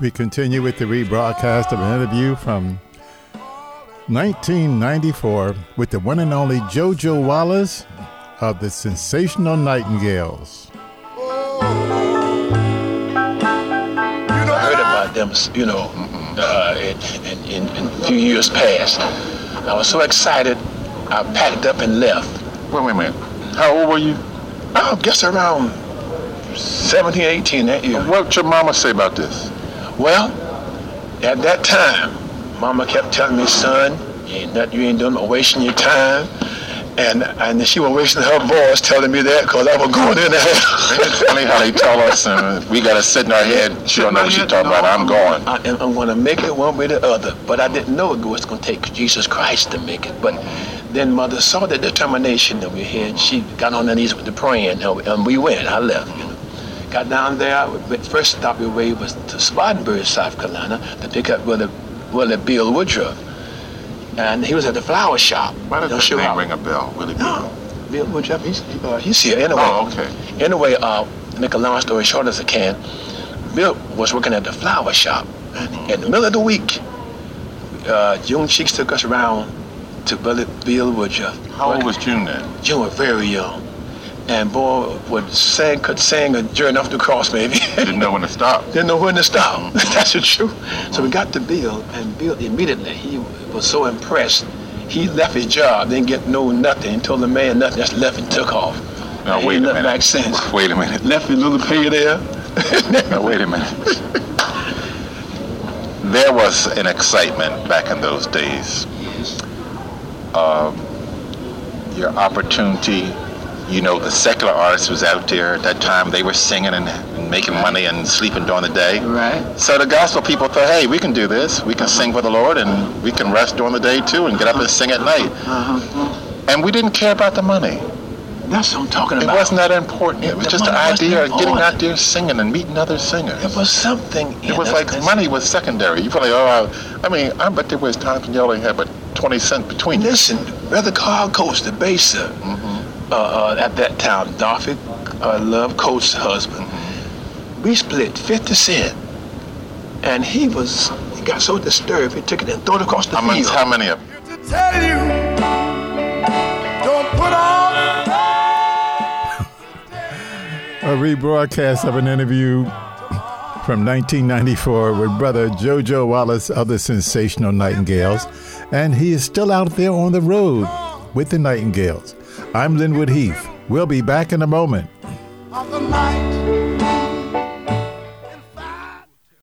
We continue with the rebroadcast of an interview from 1994 with the one and only JoJo Wallace of the Sensational Nightingales. I heard about them, you know, uh, in, in, in, a few years past. I was so excited, I packed up and left. Wait, wait a minute. How old were you? I guess around 17, 18 that year. What your mama say about this? Well, at that time, mama kept telling me, son, you ain't, not, you ain't doing no wasting your time. And and she was wasting her voice telling me that because I was going in there. it's funny how they tell us and we got to sit in our head. She don't know what she's talking about. I'm going. I, I'm going to make it one way or the other. But I didn't know it was going to take Jesus Christ to make it. But then mother saw the determination that we had. She got on her knees with the praying and we went. I left. Got down there. The first stop we made was to Spartanburg, South Carolina, to pick up Willie, Willie Bill Woodruff and he was at the flower shop. Why does that name ring a bell? Willie no. Bill Woodruff, he's, uh, he's here anyway. Oh, okay. Anyway, uh, make a long story short as I can, Bill was working at the flower shop. And in the middle of the week, uh, June Cheeks took us around to Billy, Bill Woodruff. How old was June then? June was very young. And boy would sing, could sing a journey off the cross, maybe. Didn't know when to stop. Didn't know when to stop. That's the truth. So we got to Bill, and Bill immediately, he was so impressed. He left his job, didn't get no nothing, told the man nothing, just left and took off. Now, wait a minute. back since. Wait a minute. Left his little pay there. now, wait a minute. there was an excitement back in those days. Yes. Um, your opportunity you know, the secular artists was out there at that time. They were singing and, and making right. money and sleeping during the day. Right. So the gospel people thought, hey, we can do this. We can uh-huh. sing for the Lord and we can rest during the day too and get up and sing at night. Uh-huh. And we didn't care about the money. That's what I'm talking about. It wasn't that important. It was the just the idea of getting out there singing and meeting other singers. It was something. It was like money was secondary. You probably, oh, I mean, I bet there was times when y'all had but 20 cents between Listen, Brother Carl the baser, mm-hmm uh, uh, at that time, Dorothy uh, Love Coates' husband. We split 50 cent. And he was, he got so disturbed, he took it and threw it across the how field. Many, how many of them? To tell you, don't put on. A rebroadcast of an interview from 1994 with brother JoJo Wallace of the Sensational Nightingales, and he is still out there on the road with the Nightingales. I'm Linwood Heath. We'll be back in a moment.